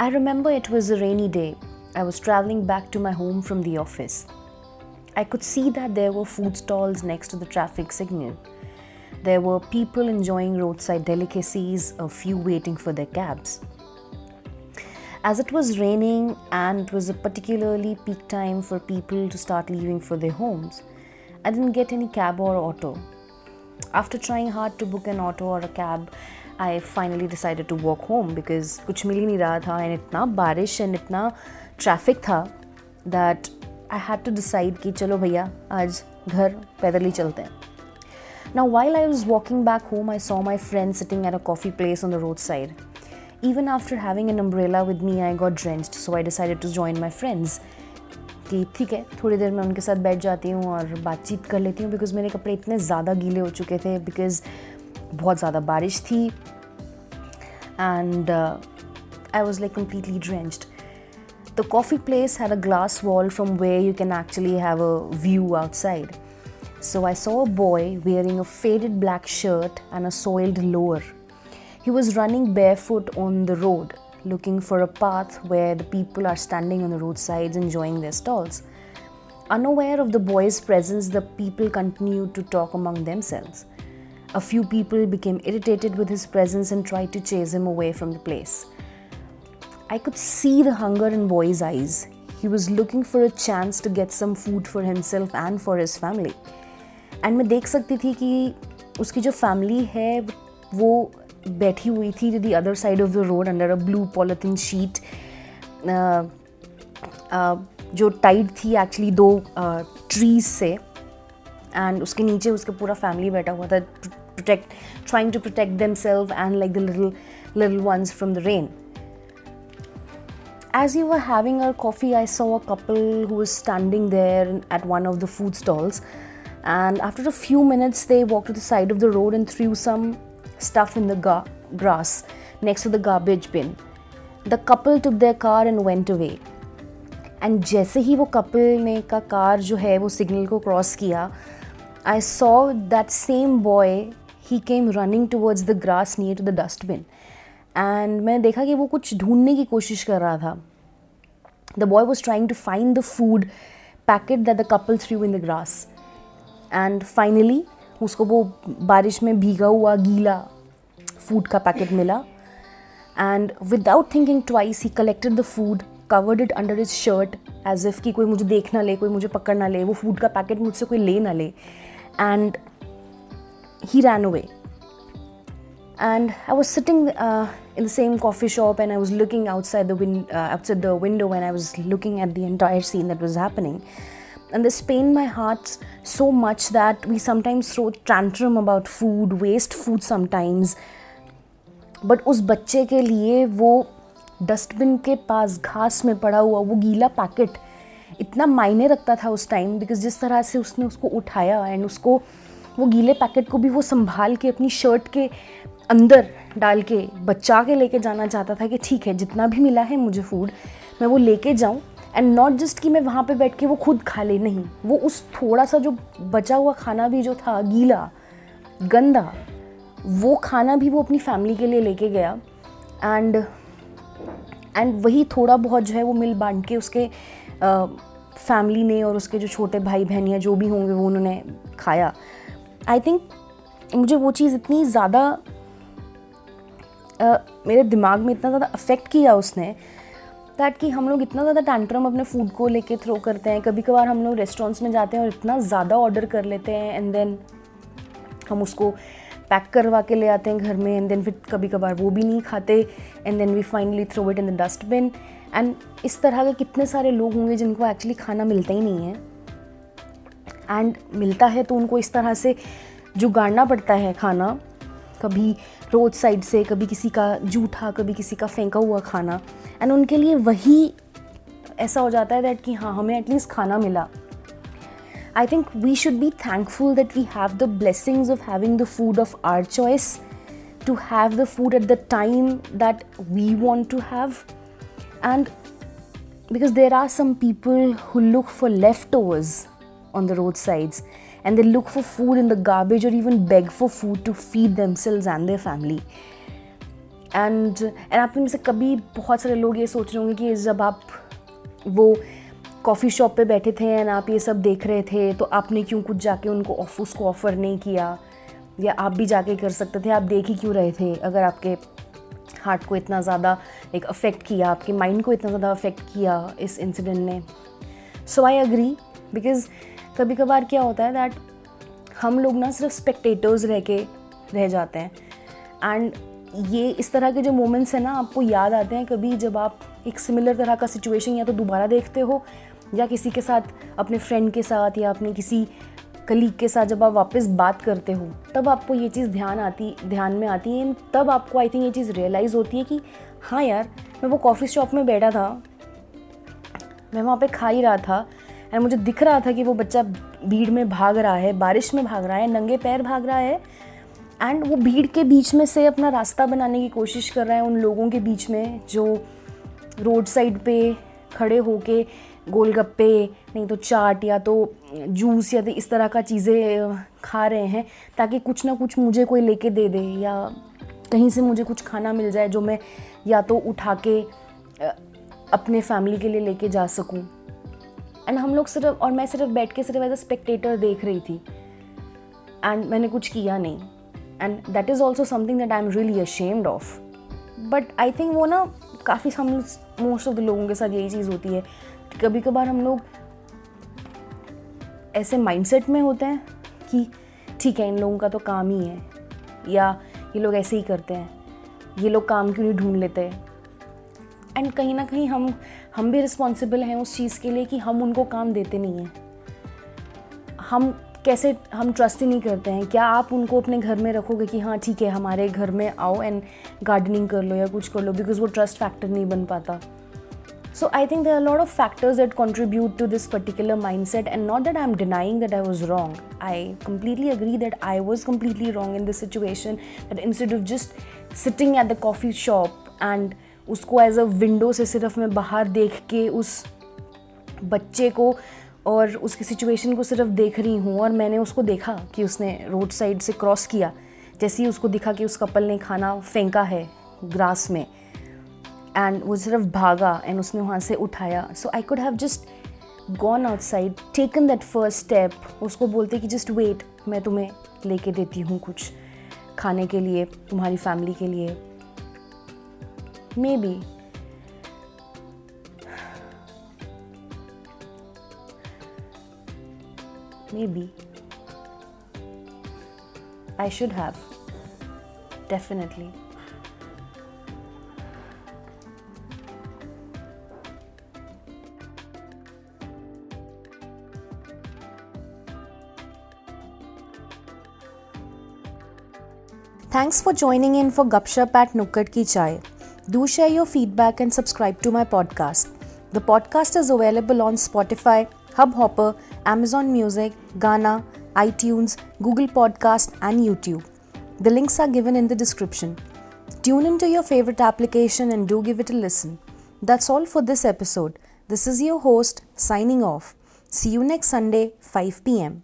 I remember it was a rainy day. I was traveling back to my home from the office. I could see that there were food stalls next to the traffic signal. There were people enjoying roadside delicacies, a few waiting for their cabs. As it was raining and it was a particularly peak time for people to start leaving for their homes, I didn't get any cab or auto. After trying hard to book an auto or a cab, I finally decided to walk home because कुछ मिल ही नहीं रहा था and इतना बारिश and इतना traffic था that I had to decide कि चलो भैया, आज घर पैदल ही चलते हैं। ना while I was walking back home I saw my friend sitting at a coffee place on the road side even after having an umbrella with me I got drenched so I decided to join my friends कि ठीक है, थोड़ी देर में उनके साथ बैठ जाती हूँ और बातचीत कर लेती हूँ बिकॉज़ मेरे कपड़े इतने ज़्यादा गीले हो चुके थे बिकॉज़ बहुत ज़्यादा बारिश थी and I was like completely drenched The coffee place had a glass wall from where you can actually have a view outside. So I saw a boy wearing a faded black shirt and a soiled lower. He was running barefoot on the road, looking for a path where the people are standing on the roadsides enjoying their stalls. Unaware of the boy's presence, the people continued to talk among themselves. A few people became irritated with his presence and tried to chase him away from the place. I could see the hunger in boy's eyes. He was looking for a chance to get some food for himself and for his family. And मैं देख सकती थी कि उसकी जो family है वो बैठी हुई थी to the other side of the road under a blue polythene sheet जो टाइड थी एक्चुअली दो ट्रीज से एंड उसके नीचे उसका पूरा फैमिली बैठा हुआ था Protect trying to protect them self and like the little little ones from the rain as we were having our coffee, I saw a couple who was standing there at one of the food stalls. And after a few minutes, they walked to the side of the road and threw some stuff in the ga- grass next to the garbage bin. The couple took their car and went away. And जैसे ही वो couple ने का car जो है वो signal को cross किया I saw that same boy He came running towards the grass near to the dustbin and मैंने देखा कि वो कुछ ढूँढने की कोशिश कर रहा था। The boy was trying to find the food packet that the couple threw in the grass and finally उसको वो बारिश में भीगा हुआ गीला फ़ूड का पैकेट मिला। And without thinking twice he collected the food covered it under his shirt as if कि कोई मुझे देख ना ले, कोई मुझे पकड़ ना ले, वो फ़ूड का पैकेट मुझसे कोई ले ना ले। And He ran away and I was sitting uh, in the same coffee shop and I was looking outside the win- uh, outside the window and I was looking at the entire scene that was happening. And this pained my heart so much that we sometimes throw tantrum about food, waste food sometimes. But उस बच्चे के लिए वो dustbin के पास घास में पड़ा हुआ वो गीला पैकेट इतना मायने रखता था उस टाइम बिकॉज जिस तरह से उसने उसको उठाया एंड उसको वो गीले पैकेट को भी वो संभाल के, अपनी शर्ट के अंदर डाल के बचा के लेके जाना चाहता था कि ठीक है, जितना भी मिला है मुझे फ़ूड मैं वो लेके जाऊँ। एंड नॉट जस्ट कि मैं वहाँ पे बैठ के वो खुद खा ले, नहीं। वो उस थोड़ा सा जो बचा हुआ खाना भी जो था, गीला, गंदा, वो खाना भी वो अपनी फैमिली के लिए लेके गया। एंड एंड वही थोड़ा बहुत जो है वो मिल बांट के उसके फैमिली ने और उसके जो छोटे भाई बहन या जो भी होंगे, वो उन्होंने खाया। आई थिंक मुझे वो चीज़ इतनी ज़्यादा मेरे दिमाग में इतना ज़्यादा अफेक्ट किया उसने दैट कि हम लोग इतना ज़्यादा टैंट्रम अपने फ़ूड को लेके थ्रो करते हैं। कभी कभार हम लोग रेस्टोरेंट्स में जाते हैं और इतना ज़्यादा ऑर्डर कर लेते हैं एंड देन हम उसको पैक करवा के ले आते हैं घर में एंड देन फिर कभी कभार वो भी नहीं खाते and then we finally throw it in the dustbin and इस तरह के कितने सारे लोग होंगे जिनको एक्चुअली खाना मिलता ही नहीं है। एंड मिलता है तो उनको इस तरह से जुगाड़ना पड़ता है खाना, कभी रोड साइड से, कभी किसी का जूठा, कभी किसी का फेंका हुआ खाना एंड उनके लिए वही ऐसा हो जाता है दैट कि हाँ हमें एटलीस्ट खाना मिला। I think we should be thankful that we have the blessings of having the food of our choice to have the food at the time that we want to have and because there are some people who look for left leftovers on the roadsides, and they look for food in the garbage or even beg for food to feed themselves and their family. And and आप में से कभी बहुत सारे लोग ये सोच रहे होंगे कि जब आप वो कॉफ़ी शॉप पे बैठे थे एंड आप ये सब देख रहे थे तो आपने क्यों कुछ जाके उनको ऑफ़ उसको ऑफ़र नहीं किया? या आप भी जाके कर सकते थे? आप देख ही क्यों रहे थे? अगर आपके हार्ट को इतना ज़्यादा एक अफेक्ट किया, आपके माइंड को इतना ज़्यादा अफेक्ट किया इस इंसिडेंट ने। सो आई अग्री बिकॉज़ कभी कभार क्या होता है दैट हम लोग ना सिर्फ़ स्पेक्टेटर्स रह के रह जाते हैं। एंड ये इस तरह के जो मोमेंट्स हैं ना, आपको याद आते हैं कभी जब आप एक सिमिलर तरह का सिचुएशन या तो दोबारा देखते हो, या किसी के साथ, अपने फ्रेंड के साथ, या अपने किसी कलीग के साथ जब आप वापस बात करते हो, तब आपको ये चीज़ ध्यान आती, ध्यान में आती है। तब आपको आई थिंक ये चीज़ रियलाइज़ होती है कि हाँ यार, मैं वो कॉफ़ी शॉप में बैठा था, मैं वहाँ पे खा ही रहा था एंड मुझे दिख रहा था कि वो बच्चा भीड़ में भाग रहा है, बारिश में भाग रहा है, नंगे पैर भाग रहा है। एंड वो भीड़ के बीच में से अपना रास्ता बनाने की कोशिश कर रहा है उन लोगों के बीच में जो रोड साइड पे खड़े होके गोलगप्पे, नहीं तो चाट या तो जूस या तो इस तरह का चीज़ें खा रहे हैं ताकि कुछ ना कुछ मुझे कोई लेके दे दे या कहीं से मुझे कुछ खाना मिल जाए जो मैं या तो उठा के अपने फैमिली के लिए लेके जा सकूँ। एंड हम लोग सिर्फ़, और मैं सिर्फ़ बैठ के सिर्फ़ एज अ स्पेक्टेटर देख रही थी। एंड मैंने कुछ किया नहीं। And that is also something that I am really ashamed of but I think वो ना, काफ़ी हम मोस्ट ऑफ़ द लोगों के साथ यही चीज़ होती है कि कभी कभार हम लोग ऐसे माइंडसेट में होते हैं कि, ठीक है, इन लोगों का तो काम ही है। या, ये लोग ऐसे ही करते हैं। ये लोग काम क्यों नहीं ढूंढ लेते? एंड कहीं ना कहीं हम हम भी रिस्पॉन्सिबल हैं उस चीज़ के लिए कि हम उनको काम देते नहीं हैं। हम कैसे, हम ट्रस्ट ही नहीं करते हैं। क्या आप उनको अपने घर में रखोगे कि हाँ ठीक है, हमारे घर में आओ एंड गार्डनिंग कर लो या कुछ कर लो बिकॉज़ वो ट्रस्ट फैक्टर नहीं बन पाता। So I think they are lot of factors that contribute to this particular mindset and not that I am denying that I was wrong I completely agree that I was completely wrong in this situation that instead of just sitting at the coffee shop and उसको as a window से सिर्फ़ मैं बाहर देख के उस बच्चे को और उसकी सिचुएशन को सिर्फ़ देख रही हूँ और मैंने उसको देखा कि उसने रोड साइड से क्रॉस किया। जैसे ही उसको दिखा कि उस कपल ने खाना फेंका है ग्रास में एंड वो सिर्फ़ भागा एंड उसने वहाँ से उठाया। So I could have just gone outside taken that first step उसको बोलते कि जस्ट वेट मैं तुम्हें लेके देती हूँ कुछ खाने के लिए, तुम्हारी फैमिली के लिए। Be maybe I should have. Definitely. Thanks for joining in for Gupshup at Nukkad Ki Chai. Do share your feedback and subscribe to my podcast. The podcast is available on Spotify, Hubhopper, Amazon Music, Ghana, iTunes, Google Podcast, and YouTube. The links are given in the description. Tune into your favorite application and do give it a listen. That's all for this episode. This is your host signing off. See you next Sunday, 5 pm.